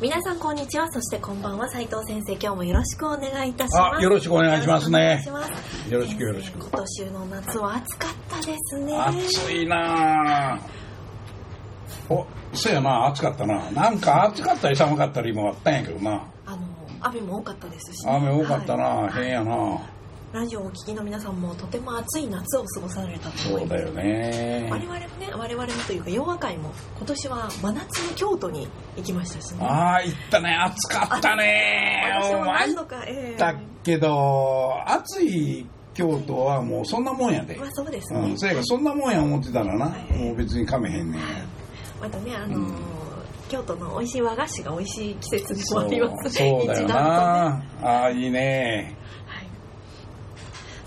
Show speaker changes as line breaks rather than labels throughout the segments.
皆さんこんにちは。そしてこんばんは。斉藤先生。今日もよろしくお願いいたします。
あよろしくお願いしますね。
よろしく
よろしく
今年の夏は暑かったですね。
暑いなあ。おそうやな暑かったな。なんか暑かったり寒かったりもあったんやけどな。
あの雨も多かったですしね、
雨多かったな、
はい。
変やな
ラジオをお聞きの皆さんもとても暑い夏を過ごされたと思います。
そうだよね。
我々もね我々もというか洋和会も今年は真夏の京都に行きましたしね。
ああ行ったね。暑かったね。
私も何度か、ええ。
だけど暑い京都はもうそんなもんやで。
まあそうですね、
うん、そやからそんなもんや思ってたらな、
はい。
もう別にかめへんねん。
またねあのー
うん。
京都の美味しい和菓子が美味しい季節でもあります
そうだよ
一段とね。
なああいいね。
はい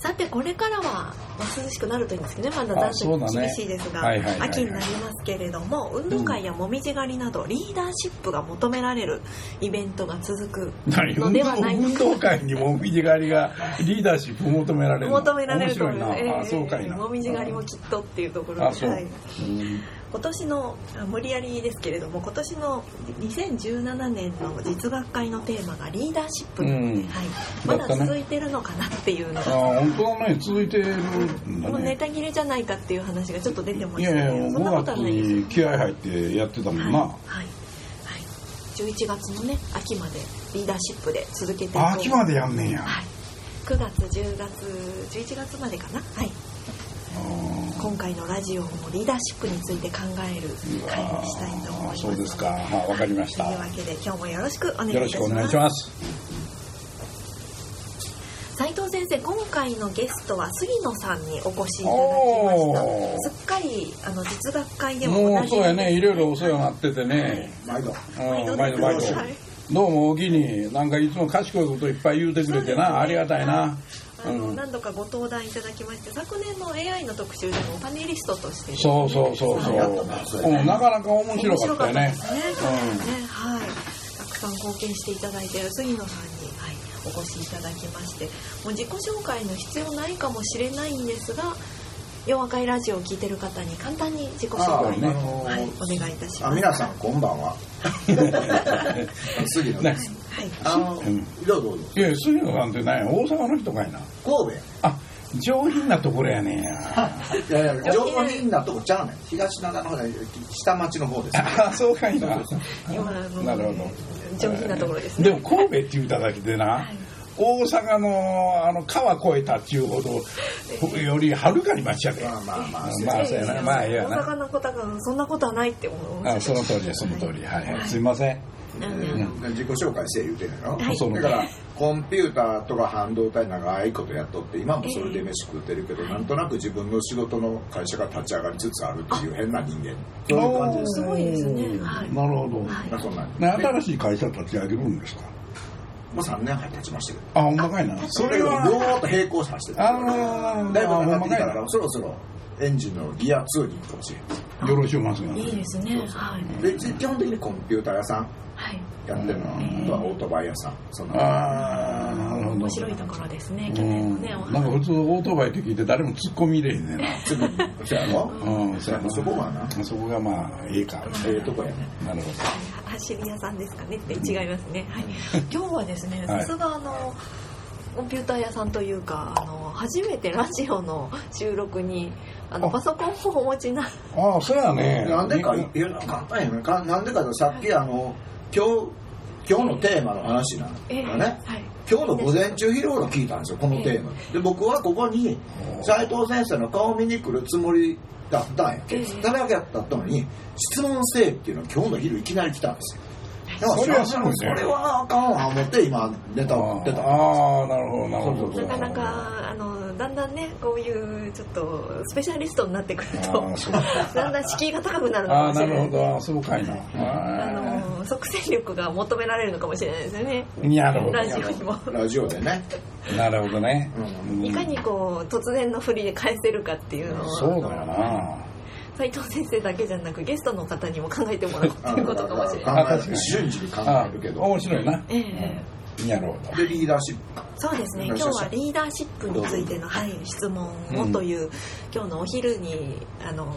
さてこれからは、まあ、涼しくなるといいんですけどね。まだ
あ
残暑厳しいですが、秋になりますけれども運動会やもみじ狩りなどリーダーシップが求められるイベントが続くのではない
運動会にもみじ狩りがリーダーシップ求められる。の
求められると思います
面白いな、あそうかいな。
もみじ狩りもきっとっていうところで、はい、
うん
今年のあ無理やりですけれども今年の2017年の実学会のテーマがリーダーシップ。なので、
うん
はい、まだ続いてるのかなっていうの
あ
が、
本当だね続いてるんだ
もうネ
ね
タ切れじゃないかっていう話がちょっと出てま
い
した
やいや5
けどそんなことは
月
ないです。
気合入ってやってたもんな、
はい、はい。はい、11月のね秋までリーダーシップで続けていこう。
あ秋までやんねんや、
はい、9月10月11月までかな。はい。
あ
今回のラジオもリーダーシップについて考える会にしたいと思います。
そうですか。まあわかりました。
というわけで今日もよろしくお願いいたします。斉藤先生今回のゲストは杉野さんにお越しいただきました。すっかりあの実学会でも同じ
もうそうやね。いろいろお世話になっててね、
毎度。
うん毎度毎度
はい。
どうもおおきになんかいつも賢いこといっぱい言うてくれてな、ありがたいな
あの、
うん。
何度かご登壇いただきまして昨年の AI の特集でもパネリストとしてね、
そうそうそうそう、
やったなそれ
うん、なかなか面白かったよね。
ね去年ね。はい。たくさん貢献していただいている杉野さんに、はい、お越しいただきましてもう自己紹介の必要ないかもしれないんですが洋和会ラジオを聞いてる方に簡単に自己紹介
ね。
はい、お願いいたします。
あ皆さんこんばんは。杉野
ね
です。
はい。
あの、
うん。
どうぞどうぞ
いや杉野さんって何や大阪の人かいな。
神戸。
あ上品なところやねんや。
いやいや上品なとこちゃうねん。東灘の方で下町の方です。
あそうかいな。なるほど。
上品なところですね。
でも神戸って言っただけでな、大阪のあの川越えたっちゅうほどよりはるかに町やで、
まあまあまあ
うん。まあそうやな。まあええやな
大阪の方がそんなことはないって思う。
あその通りですその通り。はいはい。すいません。
なんであの
自己紹介せえ言うてんのよ、
はい。
だからコンピューターとか半導体長いことやっとって今もそれで飯食ってるけど、なんとなく自分の仕事の会社が立ち上がりつつあるっていう変な人間そういう感じです
すごいですね。はい。
なるほど、
はい。
まあそんな。
新しい会社立ち上げるんですか？
もう3年半経ちましたけど。
あほんまかいな。
それをぼーっと並行させて。
あの
だいぶ
あほん
分かってきたからそろそろエンジンのギア2に行くかもしれ
よろしゅうますが
いいですね。はい
ない。で基本的にコンピューター屋さん。
はい。
やってるの。は、あとはオートバイ屋さん。そんな
ああなるほど。
面白いところですね
う
去年ね。お
なんか
話
普通オートバイって聞いて誰も突っ込み入れへんねんな。
次にそやろ？
うんそ
こがな。
そこがまあええか。
ええとこやね。
なるほ
走り屋さんですかねって違いますね、はい、今日はですね
はい。
さすがあのコンピューター屋さんというかあの初めてラジオの収録にあの
あ。
パソコンをお持ちな
どああそうやね。
なんでかいや簡単やねかなんでかとさっきあの今日今日のテーマの話なん
え
だね、
はい。
今日の午前中昼頃聞いたんですよこのテーマ。で僕はここに斉藤先生の顔見に来るつもりだったんやけ
ええ。
どだらけやったのに質問せえっていうのを今日の昼いきなり来たんですよ。だから
それは
それはあかんわ。思って今ネタを送ってた。
ああなるほどなるほど。
なかなかあのだんだんねこういうちょっとスペシャリストになってくると だんだん敷居が高くなるのか
ああ
もしれない。
なるほど。そうかいな。
あの即戦力が求められるのかもしれないですよね。
なるほど。
ラジオにも。
ラジオでね。
なるほどね、
うん。
いかにこう突然の振りで返せるかっていうのを
そうだよな。
斉藤先生だけじゃなくゲストの方にも考えてもらうっていうことかもしれ
考
ない
あ確かに。
える瞬時に考
あ
えるけど。
面白いな、
ええ
うん、なるほど
でリーダーシッ
そうですね。今日はリーダーシップについての、はい、質問をという、今日のお昼にあの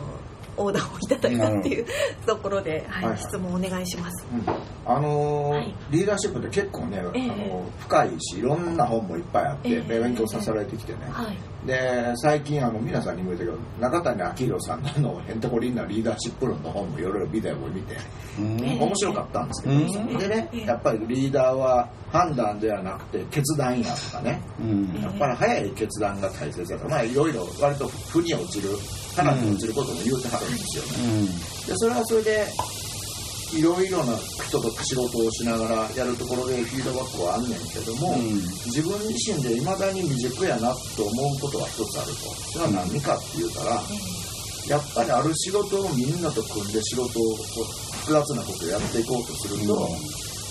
オーダーをいただいたっていうところで、はい
はいはい。
質問お願いします。
プ、うん。あのー
はい。
リーダーシップって結構ね、
ええ。
あの深いしいろんな本もいっぱいあって、
ええ。
勉強させられてきてね、
はい、
で最近あの皆さんにも言ったけど中谷明宏さんのあのへんてこりんなリーダーシップ論の本もいろいろビデオを見て面白かったんですけど、
うん。
でね
ええ。
やっぱりリーダーは判断ではなくて決断やとかね。
うん。
やっぱり早い決断が大切だと。まあいろいろ割と負に落ちる腹に落ちることも言うてはるんですよね、でそれはそれでいろいろな人と仕事をしながらやるところでフィードバックはあんねんけども、
うん。
自分自身でいまだに未熟やなと思うことは一つあると。それは何かって言うたら、やっぱりある仕事をみんなと組んで仕事を複雑なことをやっていこうとすると、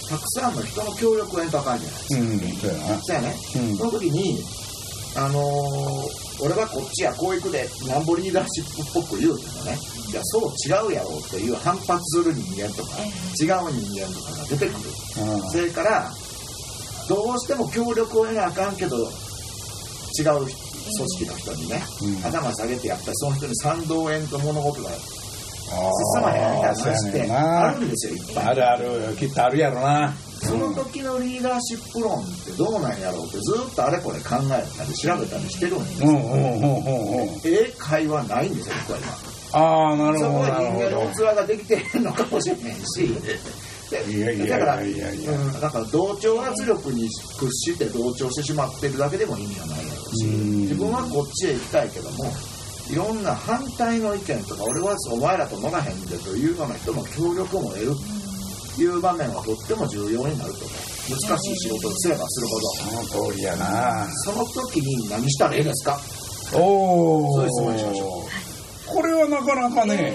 たくさんの人の協力を得たかんじゃないですか。
うん、うん、そうやな
そうやね、
うん。
その時に、あのー俺はこっちやこう行くでなんぼリーダーシップっぽく言うてもね。いやそう違うやろっていう反発する人間とか、違う人間とかが出てくる、
うん。
それからどうしても協力を得なあかんけど違う組織の人にね、
うん。
頭下げてやっぱりその人に賛同縁と物事が進
あ
まへんみた話ってあるんですよいっぱい。
あるある。きっとあるやろな
その時のリーダーシップ論ってどうなんやろうってずっとあれこれ考えたり調べたりしてるんですよ、
うんうんうんうんうん。
英会話ないんですよ僕は。今
ああなる
そこ
ほどな
は人間の器ができてるのかもしれへんし。だからだから同調圧力に屈して同調してしまってるだけでも意味がないやろうし。
うん。
自分はこっちへ行きたいけどもいろんな反対の意見とか俺はお前らと乗らへんでというような人の協力も得る。という場面はとっても重要になると思う。難しい仕事をすればするほど。
その通りやな。
その時に何したらいいですか？
おお
そういう質問しましょ
これはなかなかね、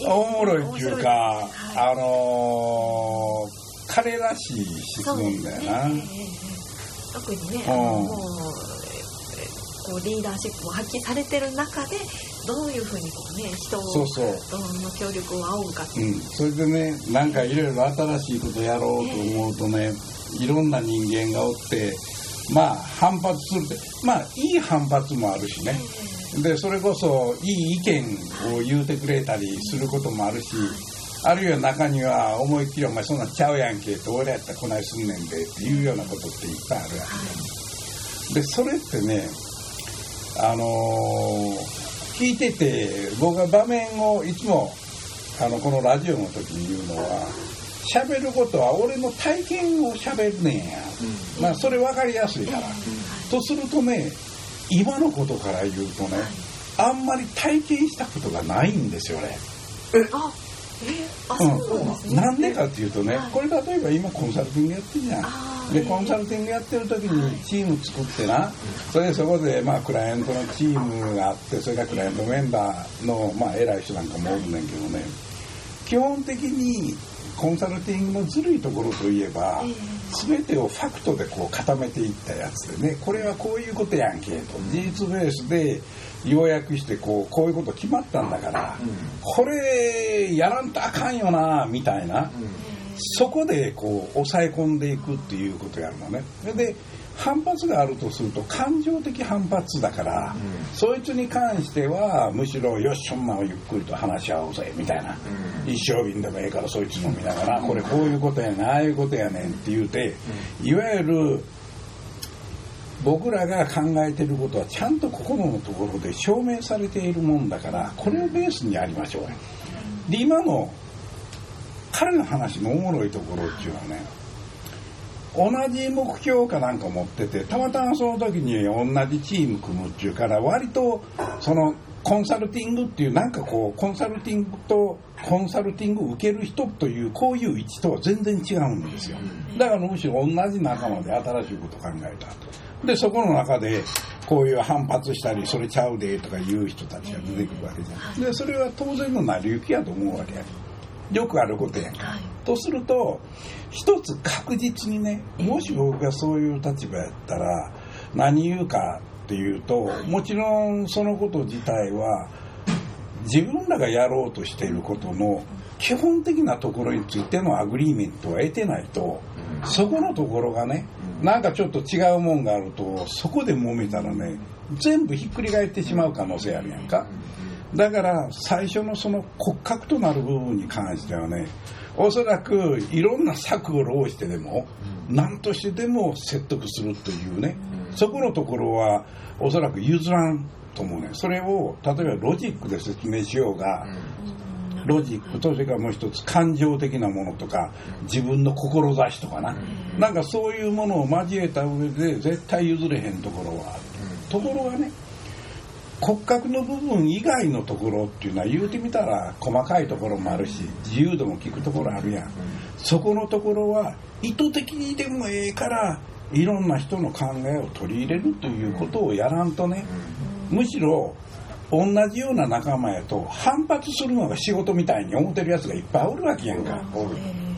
ええ。
おもろいっていうか、
はい。
あのー彼らしい質問だよな、
特にね、
うん。
もうえこうリーダーシップも発揮されてる中でどういうふうにこうね人を
そうそう。
の協力を仰ぐかって。
うん、それでねなんかいろいろ新しいことやろうと思うとねいろんな人間がおってまあ反発するってまあいい反発もあるしね。でそれこそいい意見を言うてくれたりすることもあるしあるいは中には思いっきり「お前そんなんちゃうやんけ」って俺やったらこないすんねんでっていうようなことっていっぱいあるやんでそれってねあのー聞いてて僕は場面をいつもあのこのラジオの時に言うのは喋ることは俺の体験を喋るねんや、まあそれ分かりやすいから、とするとね今のことから言うとねあんまり体験したことがないんですよね。
あえあそうなん
なんでかっていうとね、
はい。
これ例えば今コンサルティングやってるじゃんでコンサルティングやってる時にチーム作ってなそれでそこでまあクライアントのチームがあってそれからクライアントメンバーのまあ偉い人なんかもおるねんけどね。基本的にコンサルティングのずるいところといえば
ええ。
全てをファクトでこう固めていったやつでね。これはこういうことやんけと。事実ベースで要約してこうこういうこと決まったんだからこれやらんとあかんよなみたいな。そこでこう抑え込んでいくっていうことやるのね。で反発があるとすると感情的反発だから、そいつに関してはむしろよしそんなんをゆっくりと話し合おうぜみたいな、一升瓶でもええからそいつ飲みながら、これこういうことやねああいうことやねんって言うて、いわゆる僕らが考えてることはちゃんと心のところで証明されているもんだからこれをベースにやりましょうよで今の彼の話のおもろいところっていうのはね同じ目標かなんか持っててたまたまその時に同じチーム組むっていうから割とそのコンサルティングっていうなんかこうコンサルティングとコンサルティングを受ける人というこういう位置とは全然違うんですよ。だからむしろ同じ仲間で新しいこと考えたと。でそこの中でこういう反発したりそれちゃうでとかいう人たちが出てくるわけじゃん。でそれは当然の成り行きやと思うわけや。よくあることや。んか、とすると一つ確実にねもし僕がそういう立場やったら何言うかっていうともちろんそのこと自体は自分らがやろうとしていることの基本的なところについての agreement を得てないとそこのところがねなんかちょっと違うもんがあるとそこで揉めたらね全部ひっくり返ってしまう可能性あるやんか。だから最初のその骨格となる部分に関してはねおそらくいろんな策を弄してでも何としてでも説得するというねそこのところはおそらく譲らんと思うねそれを例えばロジックで説明しようが、ロジックとそれからもう一つ感情的なものとか自分の志とかな、なんかそういうものを交えた上で絶対譲れへんところはある、ところがね骨格の部分以外のところっていうのは言うてみたら細かいところもあるし自由度も効くところあるやん、そこのところは意図的にでもええからいろんな人の考えを取り入れるということをやらんとね、むしろ同じような仲間やと反発するのが仕事みたいに思ってるやつがいっぱいおるわけやんか。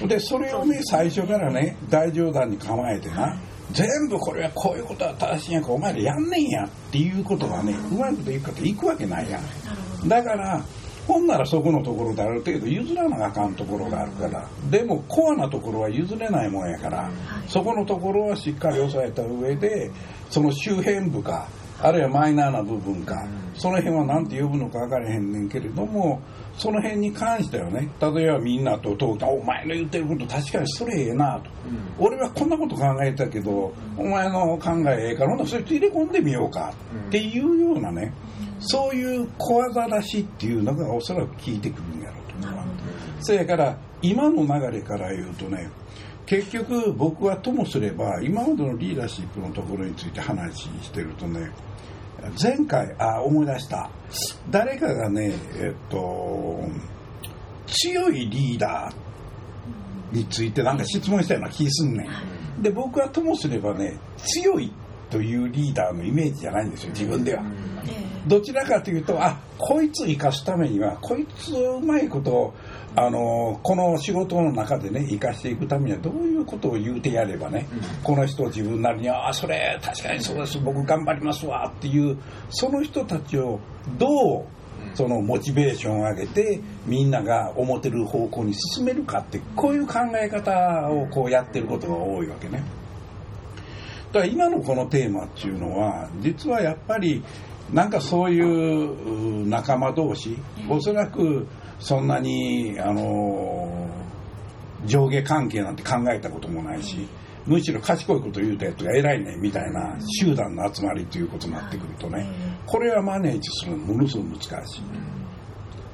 でそれをね最初からね大冗談に構えてな全部これはこういうことは正しいんやからお前らやんねんやっていうことがねうまいこといくかっていくわけないやん。だからほんならそこのところである程度譲らなあかんところがあるからでもコアなところは譲れないもんやからそこのところはしっかり押さえた上でその周辺部かあるいはマイナーな部分か。その辺は何て呼ぶのか分からへんねんけれどもその辺に関してはね例えばみんなと通った「お前の言ってること確かにそれええな」と、俺はこんなこと考えたけどお前の考えええからほんならそれ入れ込んでみようか。っていうようなね、そういう小技出しっていうのがおそらく効いてくるんやろうと思うそやから今の流れから言うとね結局僕はともすれば今までのリーダーシップのところについて話してるとね前回あ思い出した。誰かがねえっと強いリーダーについてなんか質問したような気すんねん。で僕はともすればね強いというリーダーのイメージじゃないんですよ自分では。どちらかというとあこいつ生かすためにはこいつをうまいことあのこの仕事の中でね生かしていくためにはどういうことを言うてやればね、この人自分なりに「ああそれ確かにそうです僕頑張りますわ」っていうその人たちをどうそのモチベーションを上げてみんなが思ってる方向に進めるかってこういう考え方をこうやってることが多いわけね。だから今のこのテーマっていうのは実はやっぱりなんかそういう仲間同士おそらくそんなにあの上下関係なんて考えたこともないしむしろ賢いこと言うたやつが偉いねみたいな集団の集まりということになってくるとねこれはマネージするのものすごく難しい。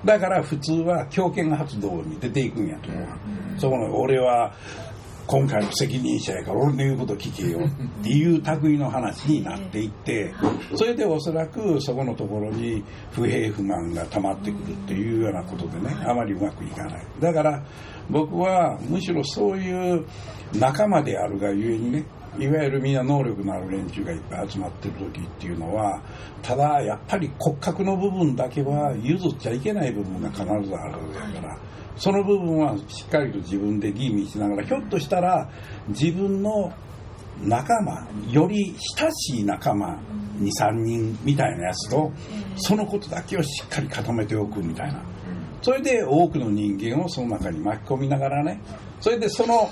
だから普通は強権発動に出ていくんやと思う。そこの俺は今回の責任者やから俺の言うこと聞けよっていう類の話になっていってそれでおそらくそこのところに不平不満が溜まってくるっていうようなことでねあまりうまくいかない。だから僕はむしろそういう仲間であるがゆえにねいわゆるみんな能力のある連中がいっぱい集まってる時っていうのはただやっぱり骨格の部分だけは譲っちゃいけない部分が必ずあるやからその部分はしっかりと自分で吟味しながらひょっとしたら自分の仲間より親しい仲間23人みたいなやつとそのことだけをしっかり固めておくみたいな。それで多くの人間をその中に巻き込みながらねそれでその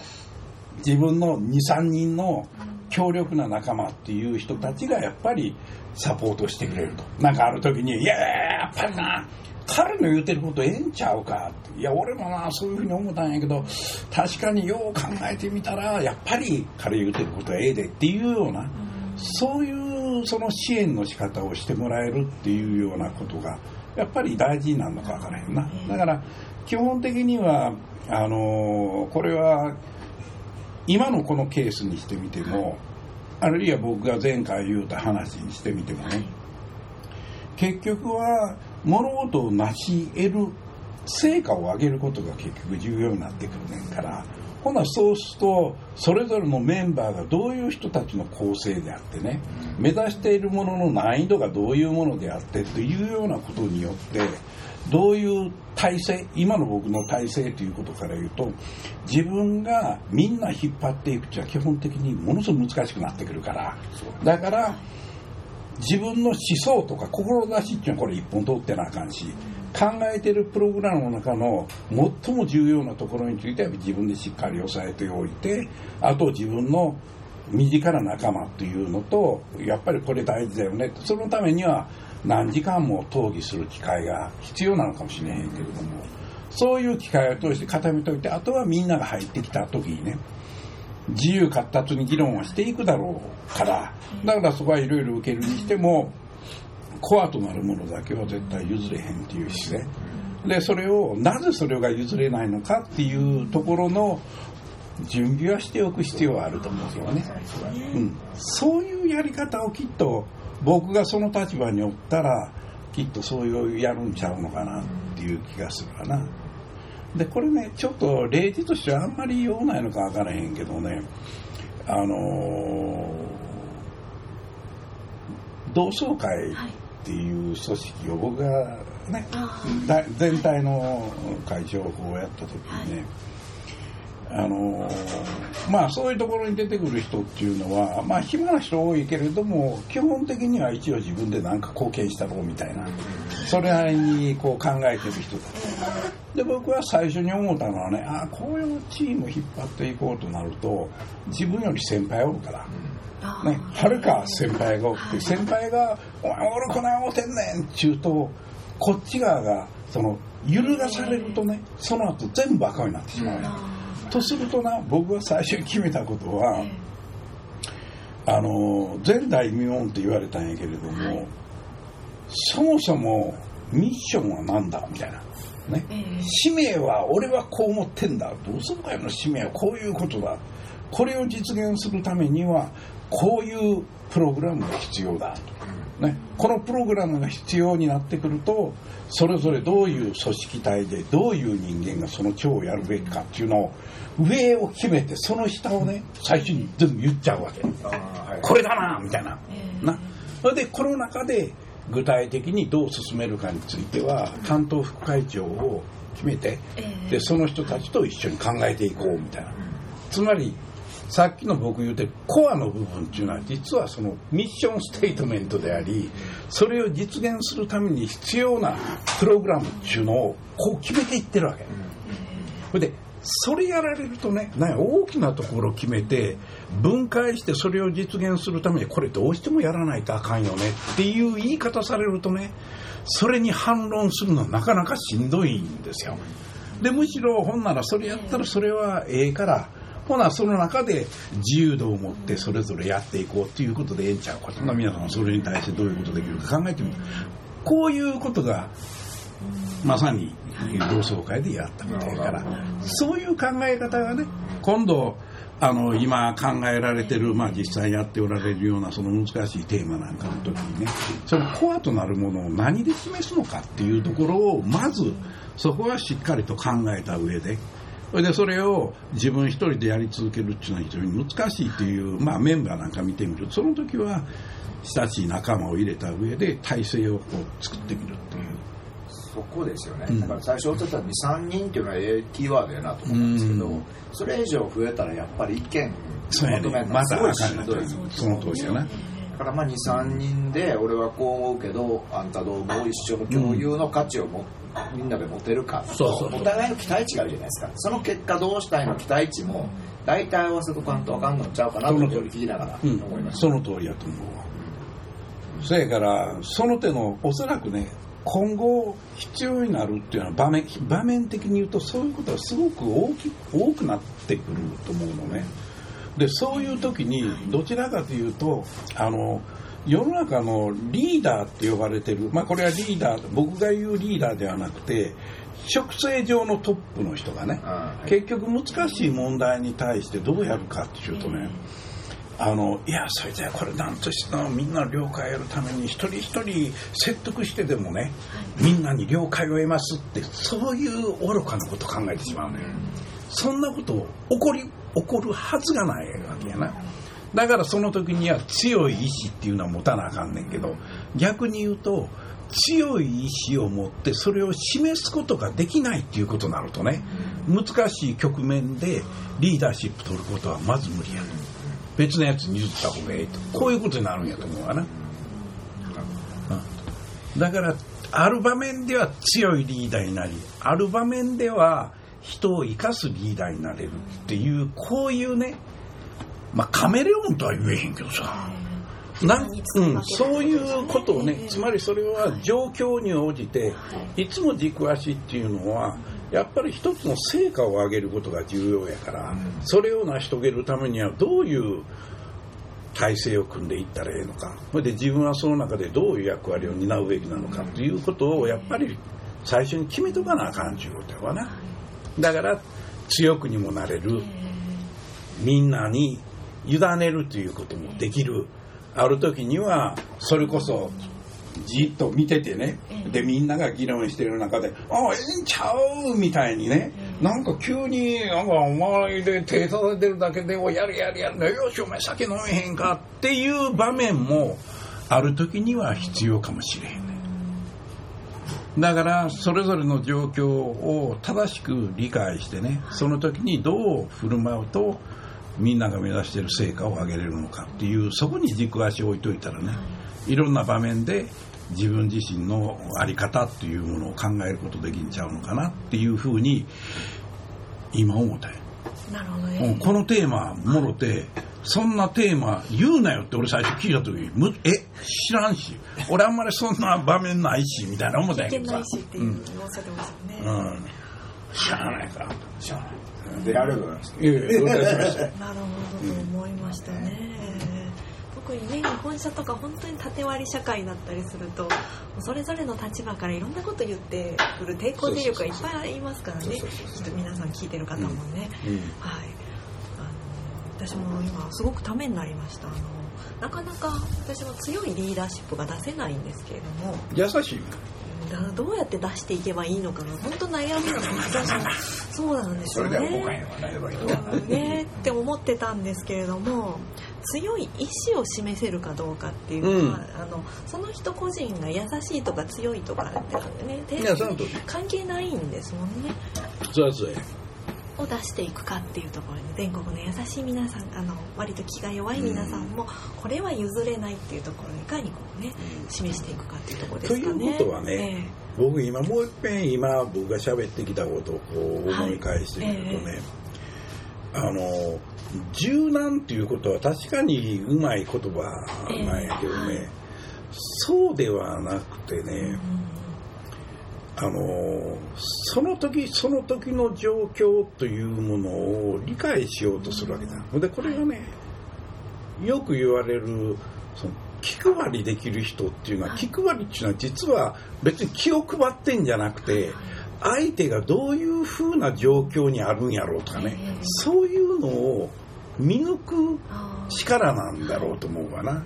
自分の23人の強力な仲間っていう人たちがやっぱりサポートしてくれると。なんかある時に「いややっぱりな彼の言うてることええんちゃうか」って「いや俺もなそういうふうに思ったんやけど確かによう考えてみたらやっぱり彼言うてることはええで」っていうようなそういうその支援の仕方をしてもらえるっていうようなことがやっぱり大事になるのか分からへんな。だから基本的にはあのこれは今のこのケースにしてみてもあるいは僕が前回言うた話にしてみてもね結局は物事を成し得る成果を上げることが結局重要になってくるねんからほなそうするとそれぞれのメンバーがどういう人たちの構成であってね目指しているものの難易度がどういうものであってというようなことによってどういう体制今の僕の体制ということから言うと自分がみんな引っ張っていくじゃ基本的にものすごく難しくなってくるから。だから自分の思想とか志っていうのはこれ一本通ってなあかんし考えてるプログラムの中の最も重要なところについては自分でしっかり押さえておいてあと自分の身近な仲間っていうのとやっぱりこれ大事だよねそのためには何時間も討議する機会が必要なのかもしれへんけれどもそういう機会を通して固めておいてあとはみんなが入ってきた時にね自由闊達に議論はしていくだろうからだからそこはいろいろ受けるにしてもコアとなるものだけは絶対譲れへんっていう姿勢。でそれをなぜそれが譲れないのかっていうところの準備はしておく必要はあると思うんですよね、うん、そういうやり方をきっと僕がその立場におったらきっとそういうやるんちゃうのかなっていう気がするかなでこれねちょっと例示としてはあんまり用ないのか分からへんけどねあのー、同窓会っていう組織を僕がね、全体の会長をやった時にね、あのまあそういうところに出てくる人っていうのはまあ暇な人多いけれども基本的には一応自分で何か貢献したろうみたいなそれなりにこう考えてる人たちで僕は最初に思ったのはねああこういうチーム引っ張っていこうとなると自分より先輩おるから。ね、はるか先輩がおって先輩が「お前俺こない思てんねん」っちゅうとこっち側がその揺るがされるとねその後全部赤になってしまう。とするとな僕が最初に決めたことは、あの前代未聞って言われたんやけれども、はい、そもそもミッションは何だみたいな。ね、使命は俺はこう思ってんだ。同窓会の使命はこういうことだ。これを実現するためにはこういうプログラムが必要だね、このプログラムが必要になってくるとそれぞれどういう組織体でどういう人間がその長をやるべきかっていうのを上を決めてその下をね最初に全部言っちゃうわけ、はい、これだなみたいな,、なそれでこの中で具体的にどう進めるかについては担当副会長を決めてでその人たちと一緒に考えていこうみたいな。つまりさっきの僕言うてるコアの部分っていうのは実はそのミッションステートメントでありそれを実現するために必要なプログラムっていうのをこう決めていってるわけ。それでそれやられるとね大きなところを決めて分解してそれを実現するためにこれどうしてもやらないとあかんよねっていう言い方されるとねそれに反論するのはなかなかしんどいんですよ。でむしろほんならそれやったらそれはええからほなその中で自由度を持ってそれぞれやっていこうっていうことでええんちゃうかそんな皆さんそれに対してどういうことできるか考えてみる。こういうことがまさに同窓会でやったみたいからそういう考え方がね今度あの今考えられてる、まあ、実際やっておられるようなその難しいテーマなんかの時にねそのコアとなるものを何で示すのかっていうところをまずそこはしっかりと考えた上でそれでそれを自分一人でやり続けるっていうのは非常に難しいという、まあ、メンバーなんか見てみるとその時は親しい仲間を入れた上で体制をこう作ってみるっていう。
そこですよね、うん、だから最初おっしゃった23人っていうのはええキーワードやなと思うんですけど、うん、それ以上増えたらやっぱり意見
まとめるのすごいしんどい、その通りやな、
だからまあ23人で俺はこう思うけどあんたどう思う？一緒の共有の価値を持みんなで持てるか。そうそうお互いの期待値があるじゃないですか。その結果どうしたいの期待値も大体合わせとかんとあかんのちゃうかなと聞きながら思いま
その通りやと思うわ。そやからその手のおそらくね今後必要になるっていうのは場面場面的に言うとそういうことはすごく大き多くなってくると思うのね。でそういう時にどちらかというとあの世の中のリーダーって呼ばれてる、まあ、これはリーダー僕が言うリーダーではなくて植生上のトップの人がね、はい、結局難しい問題に対してどうやるかっていうとねあのいやそれじゃこれなんとしてもみんな了解を得るために一人一人説得してでもね、みんなに了解を得ますってそういう愚かなこと考えてしまうね、そんなこと起こり起こるはずがないわけやなだからその時には強い意志っていうのは持たなあかんねんけど逆に言うと強い意志を持ってそれを示すことができないっていうことになるとね難しい局面でリーダーシップ取ることはまず無理やと。別のやつに譲った方がいいと。こういうことになるんやと思うわな、うん、だからある場面では強いリーダーになりある場面では人を生かすリーダーになれるっていうこういうねまあカメレオンとは言えへんけどさ。なんうん、そういうことをねつまりそれは状況に応じてい。つも軸足っていうのはやっぱり一つの成果を上げることが重要やから、それを成し遂げるためにはどういう体制を組んでいったらいいのか。それで自分はその中でどういう役割を担うべきなのかということをやっぱり最初に決めとかなあかんちゅうことやわな。だから強くにもなれる。みんなに委ねるということもできる。ある時にはそれこそじっと見ててね、でみんなが議論してる中で「ああええんちゃう」みたいにね、なんか急になんかお前で手叩いてるだけで「おやるやるやる。よしお前酒飲めへんか」っていう場面もある時には必要かもしれへんね。だからそれぞれの状況を正しく理解してね。その時にどう振る舞うとみんなが目指している成果を上げれるのかっていうそこに軸足を置いといたらねいろんな場面で自分自身の在り方っていうものを考えることできんちゃうのかなっていうふうに今思った
なるほどね、
このテーマもろてそんなテーマ言うなよって俺最初聞いた時むえ知らんし俺あんまりそんな場面ないしみたいな思ったんやけどさ、うん、うん、知らないか。知らない。
でありがとうございます
いやいや なるほど
と思いましたね、特にね日本車とか本当に縦割り社会だったりするとそれぞれの立場からいろんなこと言ってくる抵抗勢力がいっぱいいますからね。きっと皆さん聞いてる方もね、うん。うん、はい。あの私も今すごくためになりました。あのなかなか私も強いリーダーシップが出せないんですけれども。
優しい
だどうやって出していけばいいのかな。本当悩みなの私もそうなんですよね。ね。って思ってたんですけれども強い意志を示せるかどうかっていうのは、うん、あのその人個人が優しいとか強いとかってね。関係ないんですもんね。
そうそう
を出していくかっていうところに全国の優しい皆さんあの割と気が弱い皆さんも、これは譲れないっていうところにいかにこうね、示していくかっていうところですかね。
ということはね、えー、僕今もう一遍今僕が喋ってきたことをこう思い返してみるとね、はい。えー、あの柔軟っていうことは確かにうまい言葉なんやけどね、えーそうではなくてね、うんあのその時その時の状況というものを理解しようとするわけだ。でこれがねよく言われるその気配りできる人っていうのは気配りっていうのは実は別に気を配ってんじゃなくて相手がどういうふうな状況にあるんやろうとかねそういうのを見抜く力なんだろうと思うわな。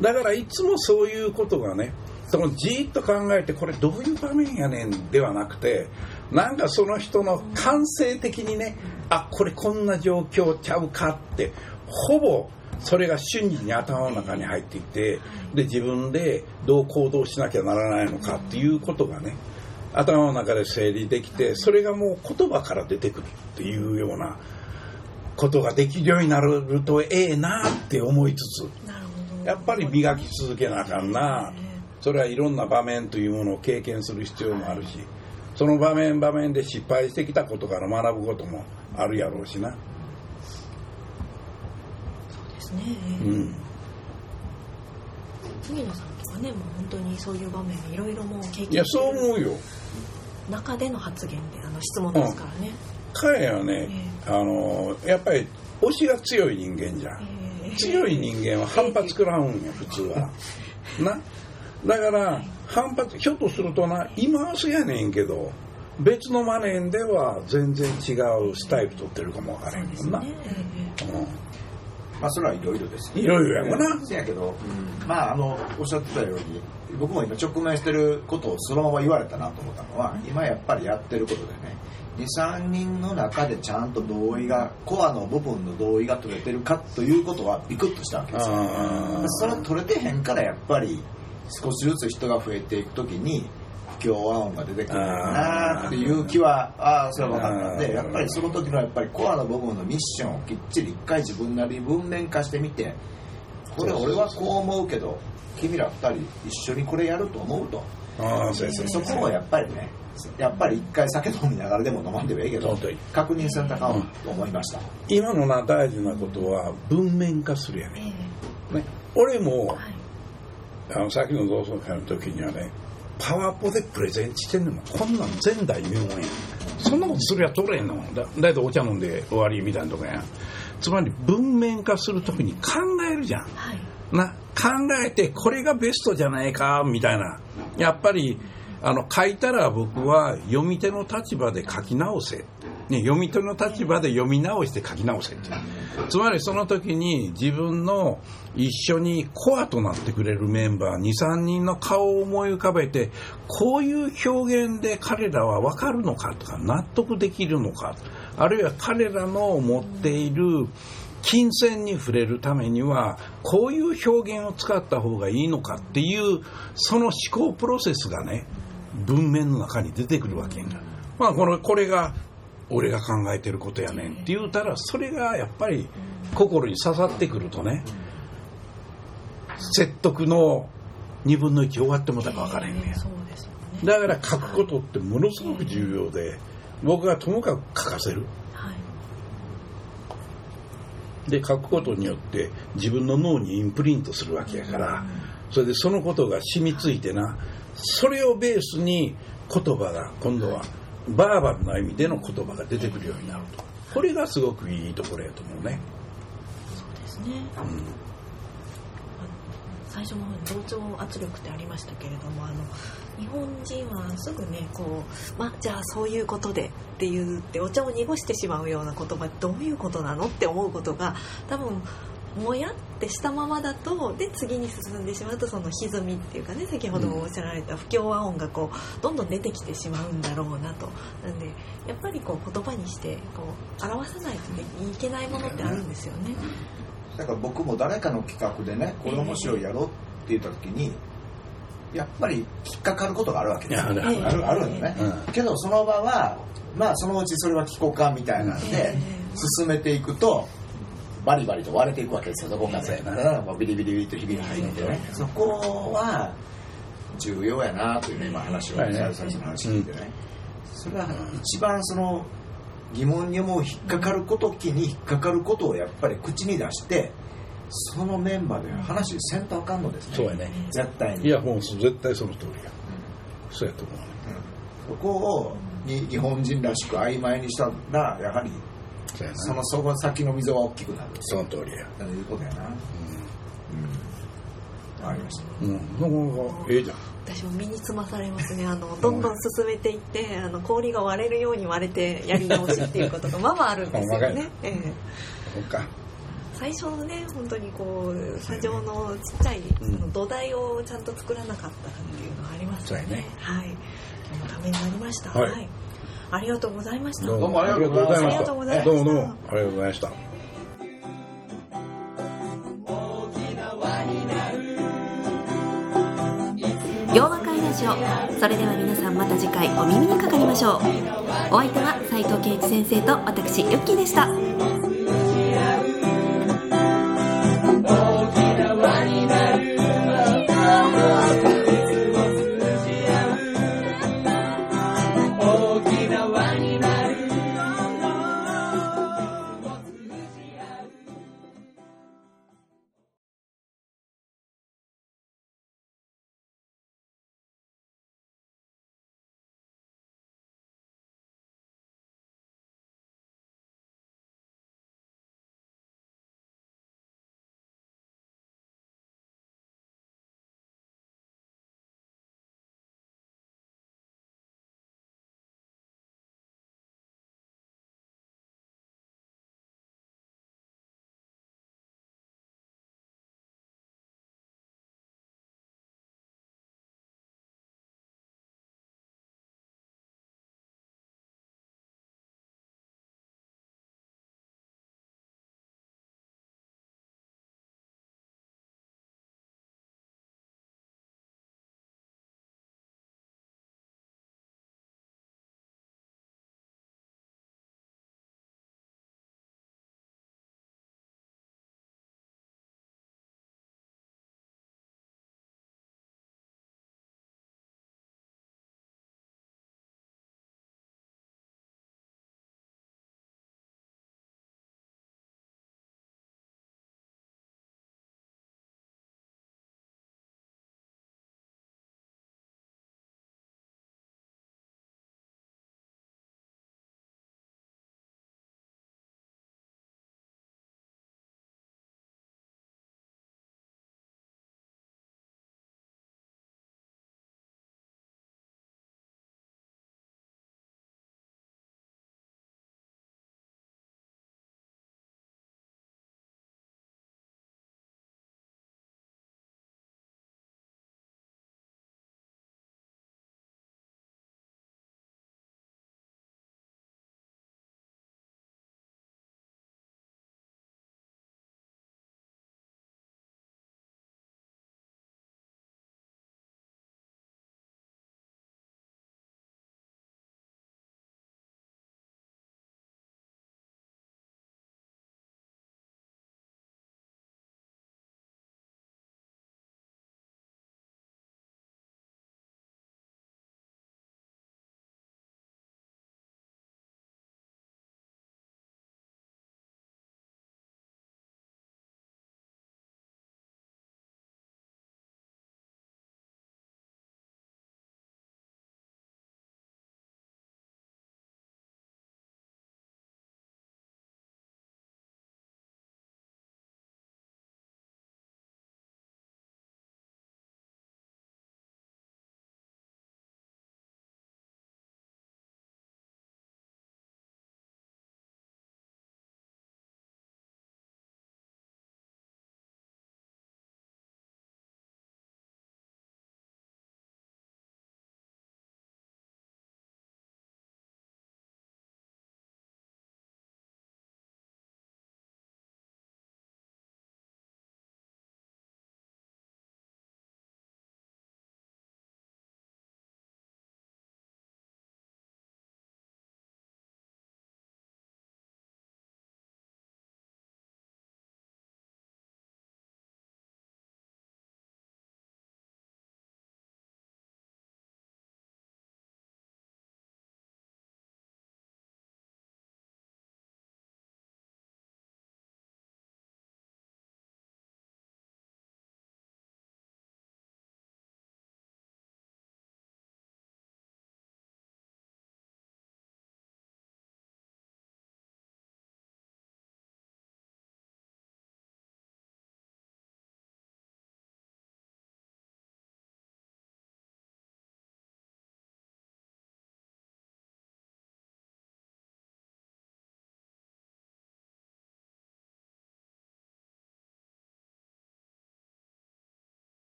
だからいつもそういうことがねそのじーっと考えてこれどういう場面やねんではなくてなんかその人の感性的にねあこれこんな状況ちゃうかってほぼそれが瞬時に頭の中に入っていてで自分でどう行動しなきゃならないのかっていうことがね頭の中で整理できてそれがもう言葉から出てくるっていうようなことができるようになるとええなって思いつつやっぱり磨き続けなあかんなそれはいろんな場面というものを経験する必要もあるしその場面場面で失敗してきたことから学ぶこともあるやろうしな。
そうですね。うん。杉野さんとかねもう本当にそういう場面いろいろもう経験
いやそう思うよ。
中での発言であの質問ですからね、うん、
彼はね、えー、あのやっぱり推しが強い人間じゃん、えー、強い人間は反発食らうんや普通は。なだから反発ひょっとするとな今はそうやねんけど別のマネーでは全然違うスタイル取ってるかもわからへんもんな、ね。
まあそれはいろいろです。よ
いろいろやもんな。
せやけど、まああのおっしゃってたように僕も今直面してることをそのまま言われたなと思ったのは今やっぱりやってることでね23人の中でちゃんと同意がコアの部分の同意が取れてるかということはビクッとしたわけですよ。それは取れてへんからやっぱり少しずつ人が増えていくときに不協和音が出てくる。のかなっていう気はああそれは分かった。んでやっぱりその時のやっぱりコアの部分のミッションをきっちり一回自分なりに文面化してみてこれ俺はこう思うけど君ら二人一緒にこれやると思うと。
ああそうそう
そこをやっぱりねやっぱり一回酒飲みながらでも飲まんでもええけど
本当に
確認されたかもと思いました、
今のな大事なことは文面化するや
え
ね
え。
ね俺も
はい
あのさっきの同窓会の時にはねパワポでプレゼンしてんのもこんなん前代未聞やん。そんなことするやつおれへんのだだいたいお茶飲んで終わりみたいなとこやん。つまり文面化する時に考えるじゃん。
はい。
な考えてこれがベストじゃないかみたいな。やっぱりあの書いたら僕は読み手の立場で書き直せ、ね、読み手の立場で読み直して書き直せって。つまりその時に自分の一緒にコアとなってくれるメンバー23人の顔を思い浮かべてこういう表現で彼らは分かるのかとか納得できるのか。あるいは彼らの持っている金銭に触れるためにはこういう表現を使った方がいいのかっていうその思考プロセスがね文面の中に出てくるわけやんか、まあ、このこれが俺が考えてることやねん。って言うたらそれがやっぱり心に刺さってくるとね説得の2分の1終わってもたか分からへんねん
ええそうですよね。
だから書くことってものすごく重要で僕はともかく書かせる。
はい。
で書くことによって自分の脳にインプリントするわけやからそれでそのことが染みついてなそれをベースに言葉が今度はバーバルな意味での言葉が出てくるようになると。これがすごくいいところやと思うね、
そうですね。
うん、
最初の方に同調圧力ってありましたけれどもあの日本人はすぐねこう、まあ、じゃあそういうことでって言ってお茶を濁してしまうような言葉どういうことなのって思うことが多分もやってしたままだとで次に進んでしまうとその歪みっていうかね先ほどもおっしゃられた不協和音がこうどんどん出てきてしまうんだろうなと。なんでやっぱりこう言葉にしてこう表さないとねいけないものってあるんですよね。
だから僕も誰かの企画でねこれ面白いやろうって言った時にやっぱり引っかかることがあるわけです。よ
いや
ある
ある。あるよね、
うん。
けどその場はまあそのうちそれは聞こうかみたいなんで
え。
進めていくとバリバリと割れていくわけですよどこかで。
そう
んもうビリビリビリとひびが入ってね。そこは重要やなというね今話を
はいね。
最初の話聞いてね、それは一番その疑問に思う引っかかることきに引っかかることをやっぱり口に出してそのメンバーで話せんとあかんのですね。
そうやね。
絶対に。
いやもう絶対その通りや。そうやと思う。ね
そこをに日本人らしく曖昧にしたらやはり
そうやな。
そのその先の溝は大きくなる。
その通りや。
ということやな。うん。わかりました。
うん、うん、なかなかええじゃん。
私も身につまされますね。あのどんどん進めていってあの氷が割れるように割れてやり直しっていうことが まあまああるんですよね、ええ。
そっか。
最初のね本当にこう砂上のちっちゃい、
うん。
その土台をちゃんと作らなかったっていうのはありますよね。
そうやね。
はい。今日もためになりました。
はい
ありがとうございました。
どうもありがとうございました。
ありがとうございました。
どうもどうもありがとうございました。
洋和会ラジオ。それでは皆さんまた次回お耳にかかりましょう。お相手は斉藤圭一先生と私ユッキーでした